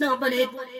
Nobody. but.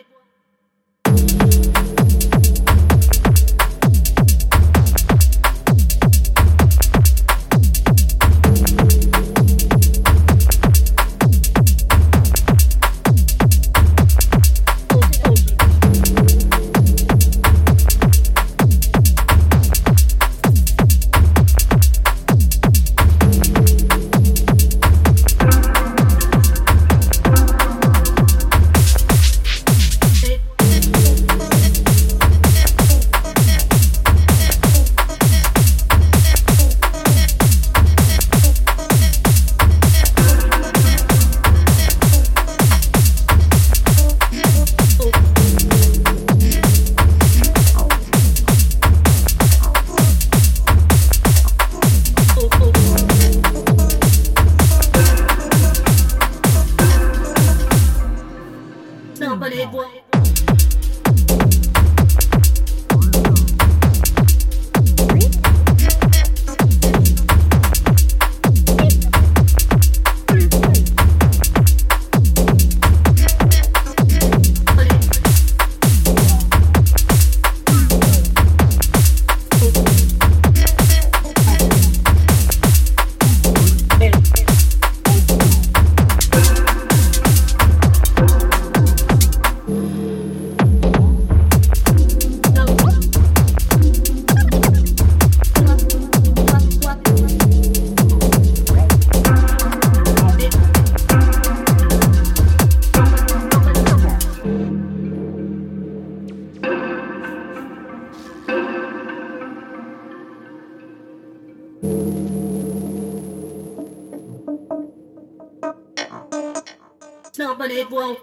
nobody will